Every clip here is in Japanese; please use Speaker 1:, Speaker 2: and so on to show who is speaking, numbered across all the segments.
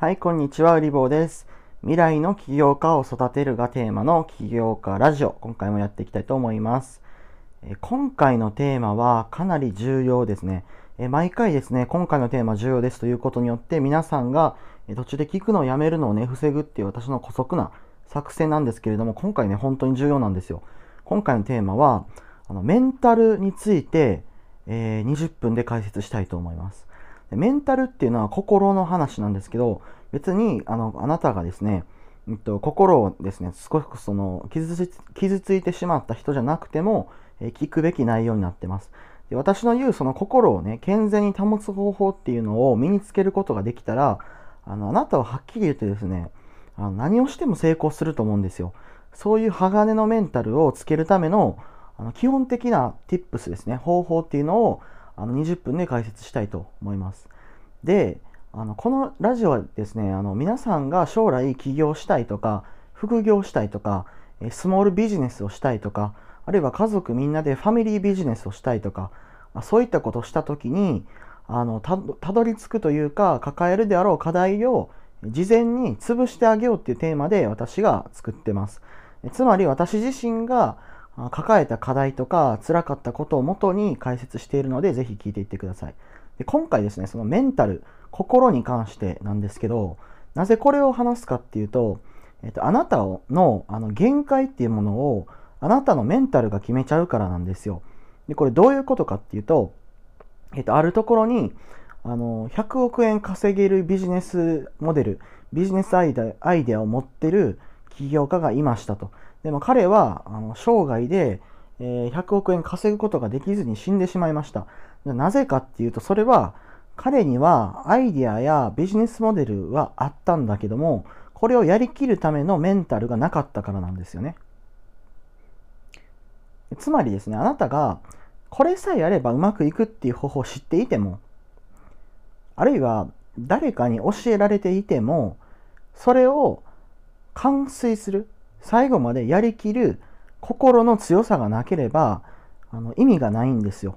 Speaker 1: はい、こんにちは、うりぼうです。未来の起業家を育てるがテーマの起業家ラジオ、今回もやっていきたいと思います。え今回のテーマはかなり重要ですね。え毎回ですね、今回のテーマ重要ですということによって、皆さんが途中で聞くのをやめるのをね、防ぐっていう私の姑息な作戦なんですけれども、今回ね、本当に重要なんですよ。今回のテーマは、あのメンタルについて、えー20分で解説したいと思います。メンタルっていうのは心の話なんですけど、別にあのあなたがですね、うんと、心をですね、少しその傷つ傷ついてしまった人じゃなくても、え聞くべき内容になってます。で私の言うその心をね、健全に保つ方法っていうのを身につけることができたら、あのあなたははっきり言ってですね、あの何をしても成功すると思うんですよ。そういう鋼のメンタルをつけるためのあの基本的な tips ですね、方法っていうのをあの20分で解説したいと思います。で、あのこのラジオはですね、あの皆さんが将来起業したいとか、副業したいとか、スモールビジネスをしたいとか、あるいは家族みんなでファミリービジネスをしたいとか、そういったことをしたときに、あのたどり着くというか、抱えるであろう課題を事前に潰してあげようっていうテーマで私が作ってます。つまり私自身が抱えた課題とか辛かったことをもとに解説しているので、ぜひ聞いていってください。で今回ですね、そのメンタル、心に関してなんですけど、なぜこれを話すかっていうと、えっと、あなたのあの限界っていうものをあなたのメンタルが決めちゃうからなんですよ。で、これどういうことかっていうと、えっと、あるところに、あの、100億円稼げるビジネスモデル、ビジネスアイデアアイデアを持ってる起業家がいましたと。でも彼は、あの、生涯で、えー100億円稼ぐことができずに死んでしまいました。なぜかっていうと、それは、彼にはアイディアやビジネスモデルはあったんだけども、これをやりきるためのメンタルがなかったからなんですよね。つまりですね、あなたがこれさえやればうまくいくっていう方法を知っていても、あるいは誰かに教えられていても、それを完遂する、最後までやりきる心の強さがなければ、あの意味がないんですよ。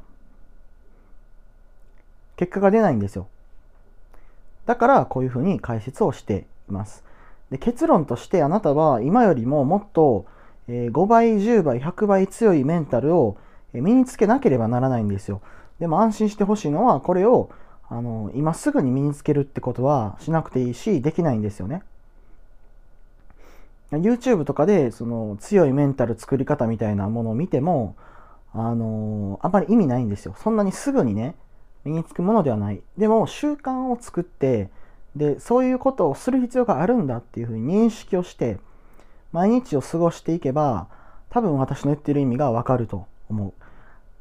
Speaker 1: 結果が出ないんですよ。だからこういうふうに解説をしています。で結論としてあなたは今よりももっと5倍、10倍、100倍強いメンタルを身につけなければならないんですよ。でも安心してほしいのはこれをあの今すぐに身につけるってことはしなくていいしできないんですよね。YouTube とかでその強いメンタル作り方みたいなものを見てもあのあんまり意味ないんですよ。そんなにすぐにね身につくものではない。でも習慣を作ってでそういうことをする必要があるんだっていうふうに認識をして毎日を過ごしていけば多分私の言ってる意味がわかると思う。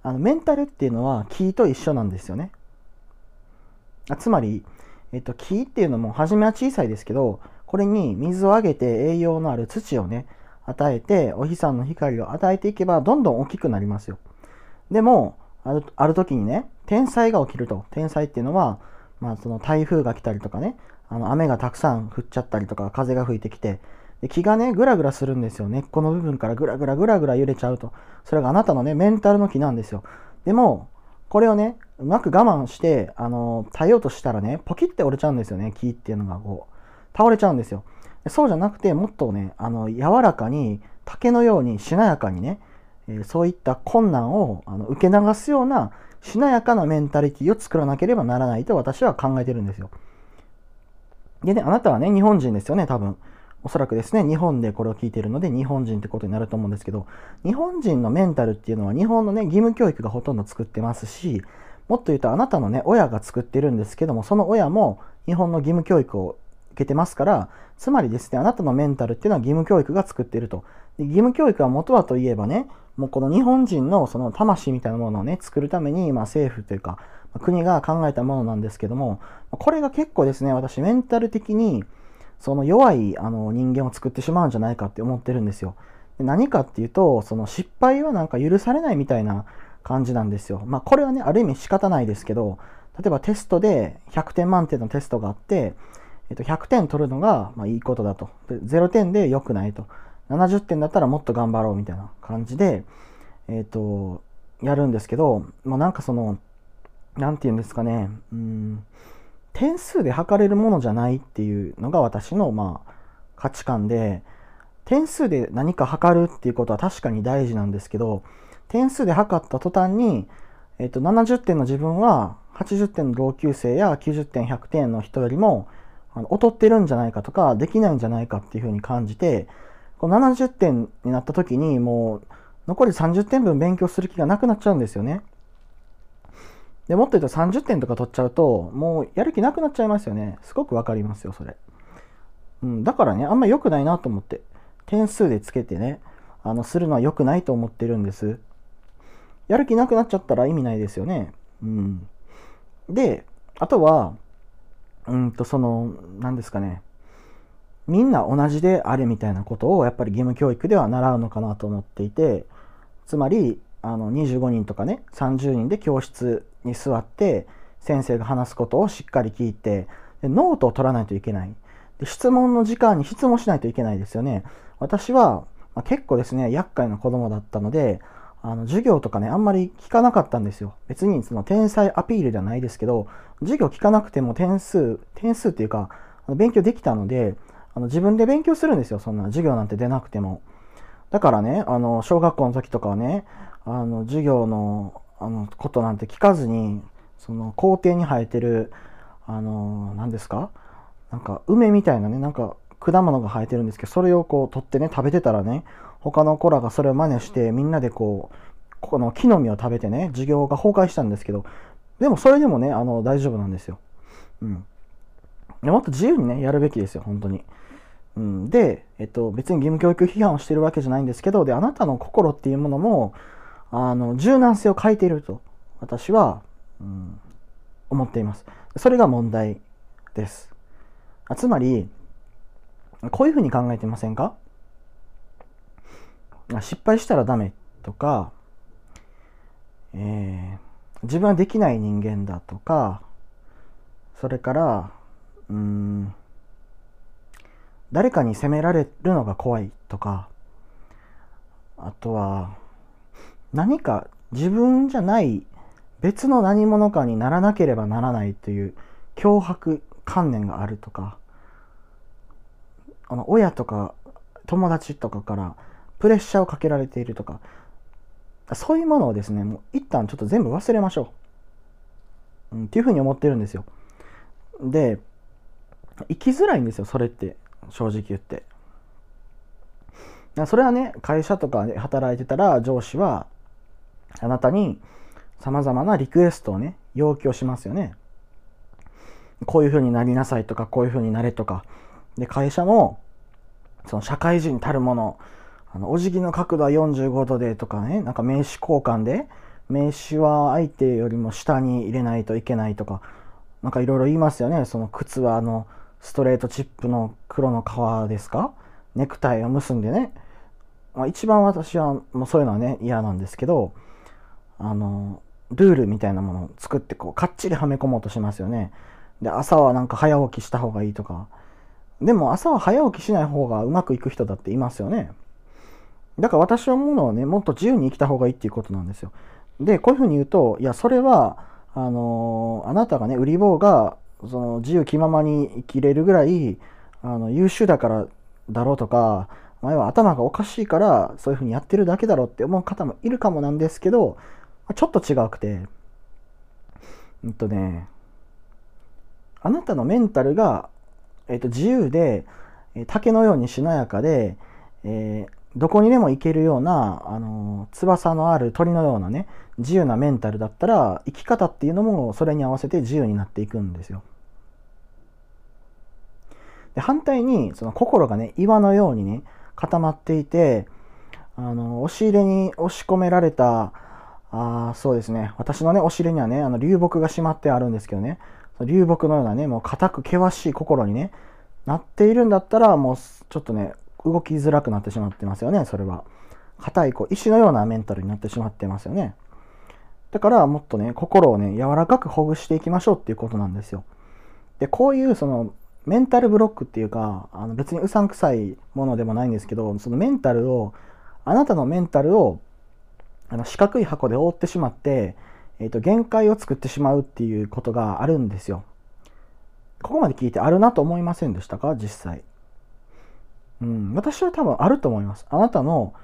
Speaker 1: あのメンタルっていうのは木と一緒なんですよね。あつまり、えっと、木っていうのも初めは小さいですけどこれに水をあげて栄養のある土をね与えてお日さんの光を与えていけばどんどん大きくなりますよ。でもあるある時にね天災が起きると天災っていうのは、まあ、その台風が来たりとかねあの雨がたくさん降っちゃったりとか風が吹いてきてで木がね、ぐらぐらするんですよ。根っこの部分からぐらぐらぐらぐら揺れちゃうと。それがあなたのね、メンタルの木なんですよ。でも、これをね、うまく我慢して、あの、耐えようとしたらね、ポキって折れちゃうんですよね、木っていうのがこう、倒れちゃうんですよ。そうじゃなくて、もっとね、あの、柔らかに、竹のようにしなやかにね、えそういった困難をあの受け流すような、しなやかなメンタリティを作らなければならないと私は考えてるんですよ。でね、あなたはね、日本人ですよね、多分。おそらくですね、日本でこれを聞いてるので、日本人ってことになると思うんですけど、日本人のメンタルっていうのは日本のね、義務教育がほとんど作ってますし、もっと言うとあなたのね、親が作ってるんですけども、その親も日本の義務教育をけてますから、つまりですね、あなたのメンタルっていうのは義務教育が作っていると。で義務教育は元はといえばね、もうこの日本人のその魂みたいなものをね、作るために、まあ政府というか、国が考えたものなんですけども、これが結構ですね、私メンタル的に、その弱いあの人間を作ってしまうんじゃないかって思ってるんですよ。で何かっていうと、その失敗はなんか許されないみたいな感じなんですよ。まあこれはね、ある意味仕方ないですけど、例えばテストで100点満点のテストがあって、えっと、100点取るのがまあいいことだと。0点で良くないと。70点だったらもっと頑張ろうみたいな感じで、えっと、やるんですけど、まあなんかその、なんて言うんですかね、うん、点数で測れるものじゃないっていうのが私のまあ価値観で点数で何か測るっていうことは確かに大事なんですけど点数で測った途端に、えっと、70点の自分は80点の同級生や90点100点の人よりもあの劣ってるんじゃないかとかできないんじゃないかっていうふうに感じてこの70点になった時にもう残り30点分勉強する気がなくなっちゃうんですよね。でもっと言うと30点とか取っちゃうともうやる気なくなっちゃいますよね。すごくわかりますよそれ。うん、だからねあんま良くないなと思って点数でつけてねあのするのは良くないと思ってるんです。やる気なくなっちゃったら意味ないですよね。うん。で、あとは、うんと、その、何ですかね。みんな同じであれみたいなことをやっぱり義務教育では習うのかなと思っていて、つまり、あの、25人とかね、30人で教室に座って、先生が話すことをしっかり聞いて、でノートを取らないといけない。で質問の時間に質問しないといけないですよね。私は、まあ、結構ですね、厄介な子供だったので、あの、授業とかね、あんまり聞かなかったんですよ。別にその天才アピールではないですけど、授業聞かなくても点数、点数っていうか、あの勉強できたので、あの自分で勉強するんですよ。そんな授業なんて出なくても。だからね、あの、小学校の時とかはね、あの、授業の、あの、ことなんて聞かずに、その、校庭に生えてる、あの、何ですか？なんか、梅みたいなね、なんか、果物が生えてるんですけど、それをこう取ってね、食べてたらね、他の子らがそれを真似してみんなでこうこの木の実を食べてね授業が崩壊したんですけどでもそれでもねあの大丈夫なんですよ。うん、でもっと自由にねやるべきですよ本当に。うん、で、えっと、別に義務教育批判をしてるわけじゃないんですけどであなたの心っていうものもあの柔軟性を欠いていると私は、うん、思っています。それが問題です。つまりこういうふうに考えてませんか？失敗したらダメとか、えー、自分はできない人間だとか、それから、うん、誰かに責められるのが怖いとか、あとは、何か自分じゃない別の何者かにならなければならないという脅迫観念があるとか、あの親とか友達とかからプレッシャーをかけられているとか、そういうものをですね、もう一旦ちょっと全部忘れましょう。うん、っていうふうに思ってるんですよ。で、生きづらいんですよ、それって。正直言って。それはね、会社とかで働いてたら上司はあなたに様々なリクエストをね、要求しますよね。こういうふうになりなさいとか、こういうふうになれとか。で、会社も、その社会人たるもの、あの、お辞儀の角度は45度でとかね、なんか名刺交換で、名刺は相手よりも下に入れないといけないとか、なんかいろいろ言いますよね。その靴はあの、ストレートチップの黒の革ですか？ネクタイを結んでね。まあ、一番私はもうそういうのはね、嫌なんですけど、あの、ルールみたいなものを作ってこう、かっちりはめ込もうとしますよね。で、朝はなんか早起きした方がいいとか。でも朝は早起きしない方がうまくいく人だっていますよね。だから私は思うのはね、もっと自由に生きた方がいいっていうことなんですよ。で、こういうふうに言うと、いや、それは、あの、あなたがね、売り棒が、その、自由気ままに生きれるぐらい、あの、優秀だからだろうとか、前は頭がおかしいから、そういうふうにやってるだけだろうって思う方もいるかもなんですけど、ちょっと違くて、うんとね、あなたのメンタルが、えっ、と、自由で、竹のようにしなやかで、えーどこにでも行けるような、あの、翼のある鳥のようなね、自由なメンタルだったら、生き方っていうのもそれに合わせて自由になっていくんですよ。で反対に、その心がね、岩のようにね、固まっていて、あの、押し入れに押し込められた、あそうですね、私のね、押し入れにはね、あの、流木がしまってあるんですけどね、流木のようなね、もう固く険しい心にね、なっているんだったら、もうちょっとね、動きづらくなってしまってますよね、それは。硬いこう石のようなメンタルになってしまってますよね。だからもっとね、心をね、柔らかくほぐしていきましょうっていうことなんですよ。で、こういうそのメンタルブロックっていうか、あの別にうさんくさいものでもないんですけど、そのメンタルを、あなたのメンタルをあの四角い箱で覆ってしまって、えっ、ー、と、限界を作ってしまうっていうことがあるんですよ。ここまで聞いてあるなと思いませんでしたか？実際。うん、私は多分あると思います。あなたの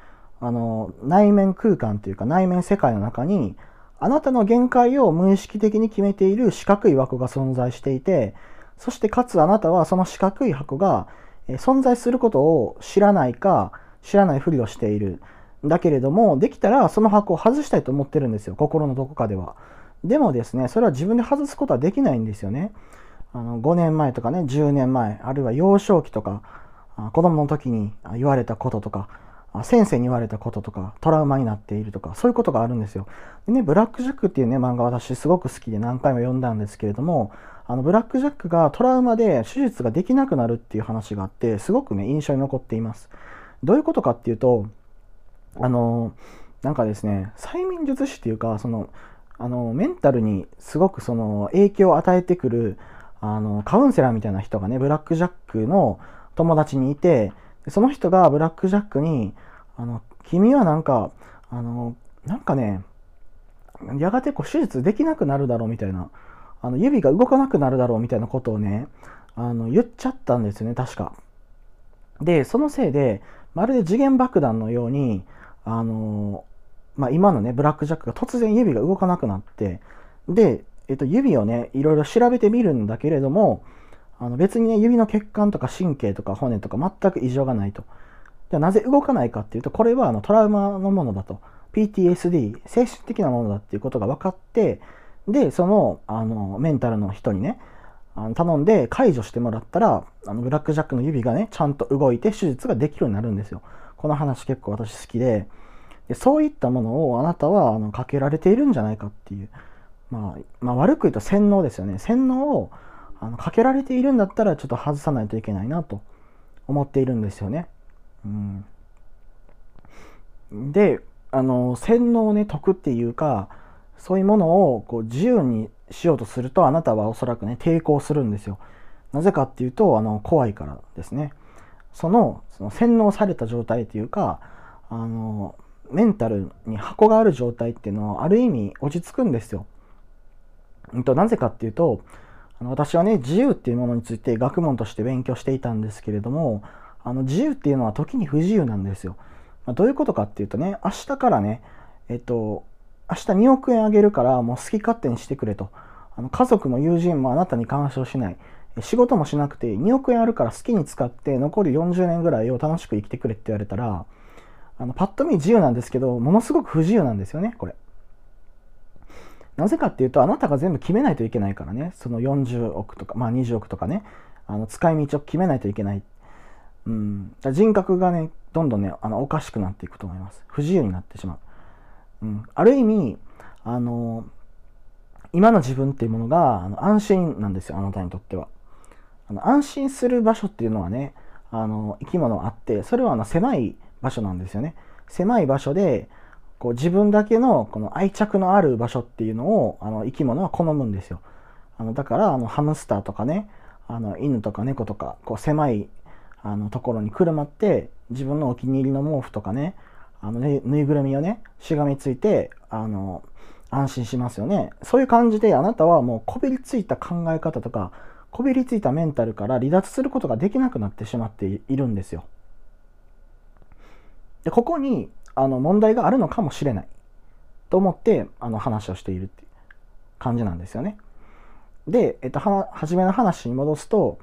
Speaker 1: あの内面空間というか内面世界の中にあなたの限界を無意識的に決めている四角い枠が存在していてそしてかつあなたはその四角い箱が存在することを知らないか知らないふりをしている。だけれども、できたらその箱を外したいと思ってるんですよ。心のどこかでは。でもですね、それは自分で外すことはできないんですよね。あの5年前とかね、10年前、あるいは幼少期とか、子供の時に言われたこととか、先生に言われたこととか、トラウマになっているとか、そういうことがあるんですよ。でね、ブラック・ジャックっていうね、漫画私すごく好きで何回も読んだんですけれども、あの、ブラック・ジャックがトラウマで手術ができなくなるっていう話があって、すごくね、印象に残っています。どういうことかっていうと、あの、なんかですね、催眠術師っていうか、その、あの、メンタルにすごくその影響を与えてくる、あの、カウンセラーみたいな人がね、ブラック・ジャックの友達にいて、その人がブラック・ジャックに、あの、君はなんか、あの、なんかね、やがてこう手術できなくなるだろうみたいな、あの指が動かなくなるだろうみたいなことをね、あの言っちゃったんですよね、確か。で、そのせいで、まるで次元爆弾のように、あのまあ、今のね、ブラックジャックが突然指が動かなくなって、で、えっと、指をね、いろいろ調べてみるんだけれども、あの別にね、指の血管とか神経とか骨とか全く異常がないと。じゃあなぜ動かないかっていうと、これはあのトラウマのものだと。PTSD、精神的なものだっていうことが分かって、で、その、あの、メンタルの人にね、あの頼んで解除してもらったら、あのブラックジャックの指がね、ちゃんと動いて手術ができるようになるんですよ。この話結構私好きで、でそういったものをあなたはあのかけられているんじゃないかっていう、まあ、まあ、悪く言うと洗脳ですよね。洗脳をあのかけられているんだったらちょっと外さないといけないなと思っているんですよね。うん、で、あの、洗脳をね、解くっていうか、そういうものをこう自由にしようとすると、あなたはおそらくね、抵抗するんですよ。なぜかっていうと、あの、怖いからですね。その、その洗脳された状態っていうか、あの、メンタルに箱がある状態っていうのは、ある意味落ち着くんですよ。うんと、なぜかっていうと、あの私はね、自由っていうものについて学問として勉強していたんですけれども、あの自由っていうのは時に不自由なんですよ。まあ、どういうことかっていうとね、明日からね、えっと、明日2億円あげるからもう好き勝手にしてくれと。あの家族も友人もあなたに干渉しない。仕事もしなくて2億円あるから好きに使って残り40年ぐらいを楽しく生きてくれって言われたら、あのパッと見自由なんですけど、ものすごく不自由なんですよね、これ。なぜかっていうと、あなたが全部決めないといけないからね。その40億とか、まあ20億とかね、あの使い道を決めないといけない。うん、人格がね、どんどんね、あのおかしくなっていくと思います。不自由になってしまう。うん、ある意味、あの、今の自分っていうものがあの安心なんですよ、あなたにとっては。あの安心する場所っていうのはね、あの生き物あって、それはあの狭い場所なんですよね。狭い場所で、こう自分だけのこの愛着のある場所っていうのをあの生き物は好むんですよ。あのだからあのハムスターとかね、あの犬とか猫とかこう狭いあのところにくるまって自分のお気に入りの毛布とかね、あの、ぬいぐるみをね、しがみついて、あの、安心しますよね。そういう感じであなたはもうこびりついた考え方とか、こびりついたメンタルから離脱することができなくなってしまっているんですよ。で、ここにあの問題があるのかもしれないと思ってあの話をしているっていう感じなんですよね。で、えっと、は、初めの話に戻すと、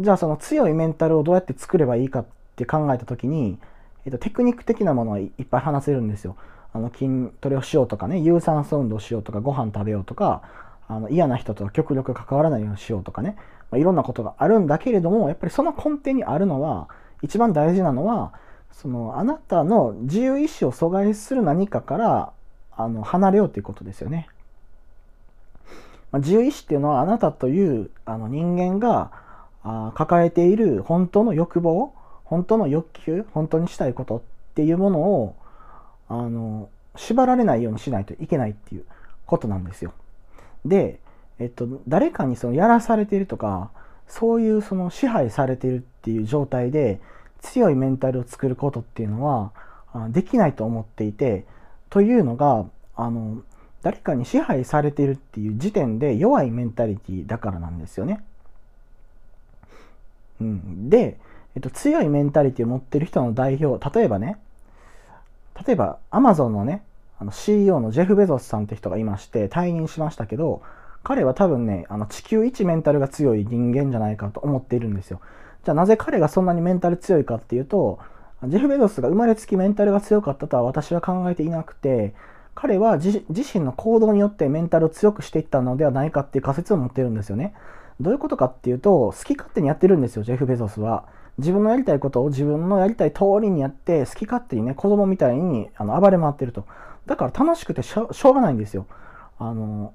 Speaker 1: じゃあその強いメンタルをどうやって作ればいいかって考えた時に、えっと、テクニック的なものはいっぱい話せるんですよ。あの筋トレをしようとかね、有酸素運動しようとか、ご飯食べようとか、あの嫌な人とは極力関わらないようにしようとかね、まあ、いろんなことがあるんだけれども、やっぱりその根底にあるのは、一番大事なのは、そのあなたの自由意志を阻害する何かからあの離れようということですよね。まあ、自由意志っていうのはあなたというあの人間があ抱えている本当の欲望本当の欲求本当にしたいことっていうものをあの縛られないようにしないといけないっていうことなんですよ。で、えっと、誰かにそのやらされているとかそういうその支配されているっていう状態で強いメンタルを作ることっていうのはできないと思っていてというのがあの誰かに支配されてるっていう時点で弱いメンタリティだからなんですよね。うん、で、えっと、強いメンタリティを持ってる人の代表、例えばね、例えば、アマゾンのね、あの CEO のジェフ・ベゾスさんって人がいまして、退任しましたけど、彼は多分ね、あの地球一メンタルが強い人間じゃないかと思っているんですよ。じゃあなぜ彼がそんなにメンタル強いかっていうと、ジェフ・ベゾスが生まれつきメンタルが強かったとは私は考えていなくて、彼は自身の行動によってメンタルを強くしていったのではないかっていう仮説を持ってるんですよね。どういうことかっていうと、好き勝手にやってるんですよ、ジェフ・ベゾスは。自分のやりたいことを自分のやりたい通りにやって、好き勝手にね、子供みたいにあの暴れ回ってると。だから楽しくてしょうがないんですよ。あの、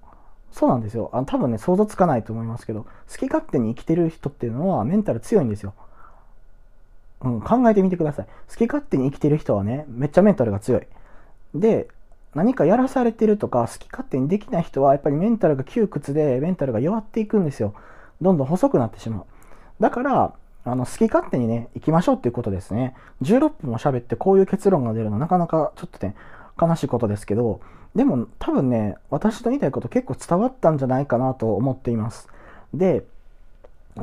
Speaker 1: そうなんですよ。あの多分ね、想像つかないと思いますけど、好き勝手に生きてる人っていうのはメンタル強いんですよ。うん、考えてみてください。好き勝手に生きてる人はね、めっちゃメンタルが強い。で、何かやらされてるとか、好き勝手にできない人は、やっぱりメンタルが窮屈で、メンタルが弱っていくんですよ。どんどん細くなってしまう。だから、あの、好き勝手にね、行きましょうっていうことですね。16分も喋ってこういう結論が出るのはなかなかちょっとね、悲しいことですけど、でも多分ね、私と言いたいこと結構伝わったんじゃないかなと思っています。で、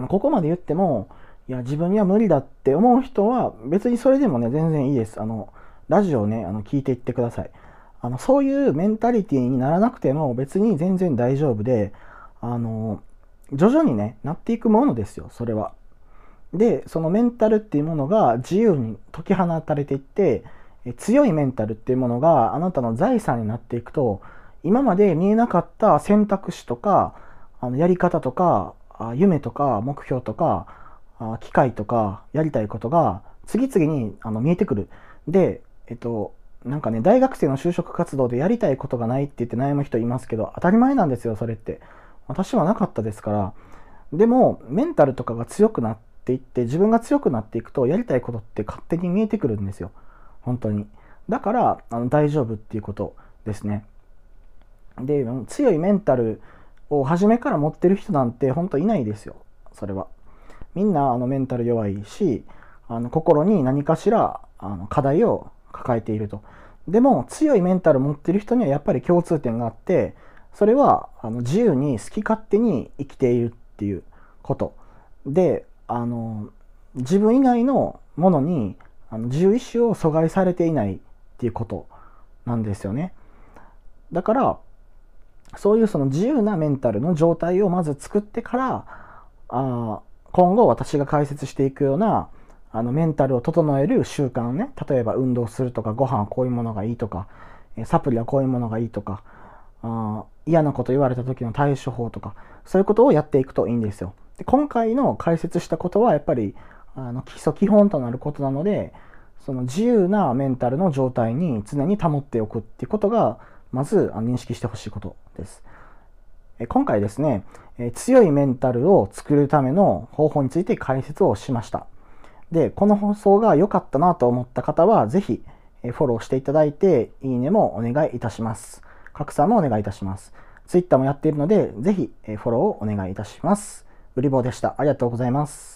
Speaker 1: ここまで言っても、いや、自分には無理だって思う人は、別にそれでもね、全然いいです。あの、ラジオね、あの、聞いていってください。あの、そういうメンタリティにならなくても別に全然大丈夫で、あの、徐々にね、なっていくものですよ、それは。で、そのメンタルっていうものが自由に解き放たれていって、強いメンタルっていうものがあなたの財産になっていくと、今まで見えなかった選択肢とか、あのやり方とか、夢とか目標とか、機会とかやりたいことが次々にあの見えてくる。で、えっと、なんかね、大学生の就職活動でやりたいことがないって言って悩む人いますけど、当たり前なんですよ、それって。私はなかったですから。でも、メンタルとかが強くなっていって、自分が強くなっていくと、やりたいことって勝手に見えてくるんですよ。本当に。だから、あの大丈夫っていうことですね。で、強いメンタルを初めから持ってる人なんて本当いないですよ。それは。みんなあのメンタル弱いし、あの心に何かしらあの課題を抱えていると。でも強いメンタル持ってる人にはやっぱり共通点があって、それはあの自由に好き勝手に生きているっていうこと。で、あの、自分以外のものにあの自由意志を阻害されていないっていうことなんですよね。だから、そういうその自由なメンタルの状態をまず作ってから、あ今後私が解説していくようなあのメンタルを整える習慣をね、例えば運動するとか、ご飯はこういうものがいいとか、サプリはこういうものがいいとか、あ嫌なこと言われた時の対処法とか、そういうことをやっていくといいんですよ。で今回の解説したことはやっぱりあの基礎基本となることなので、その自由なメンタルの状態に常に保っておくっていうことが、まず認識してほしいことです。今回ですね、強いメンタルを作るための方法について解説をしました。で、この放送が良かったなと思った方は、ぜひフォローしていただいて、いいねもお願いいたします。拡散もお願いいたします。Twitter もやっているので、ぜひフォローをお願いいたします。売り棒でした。ありがとうございます。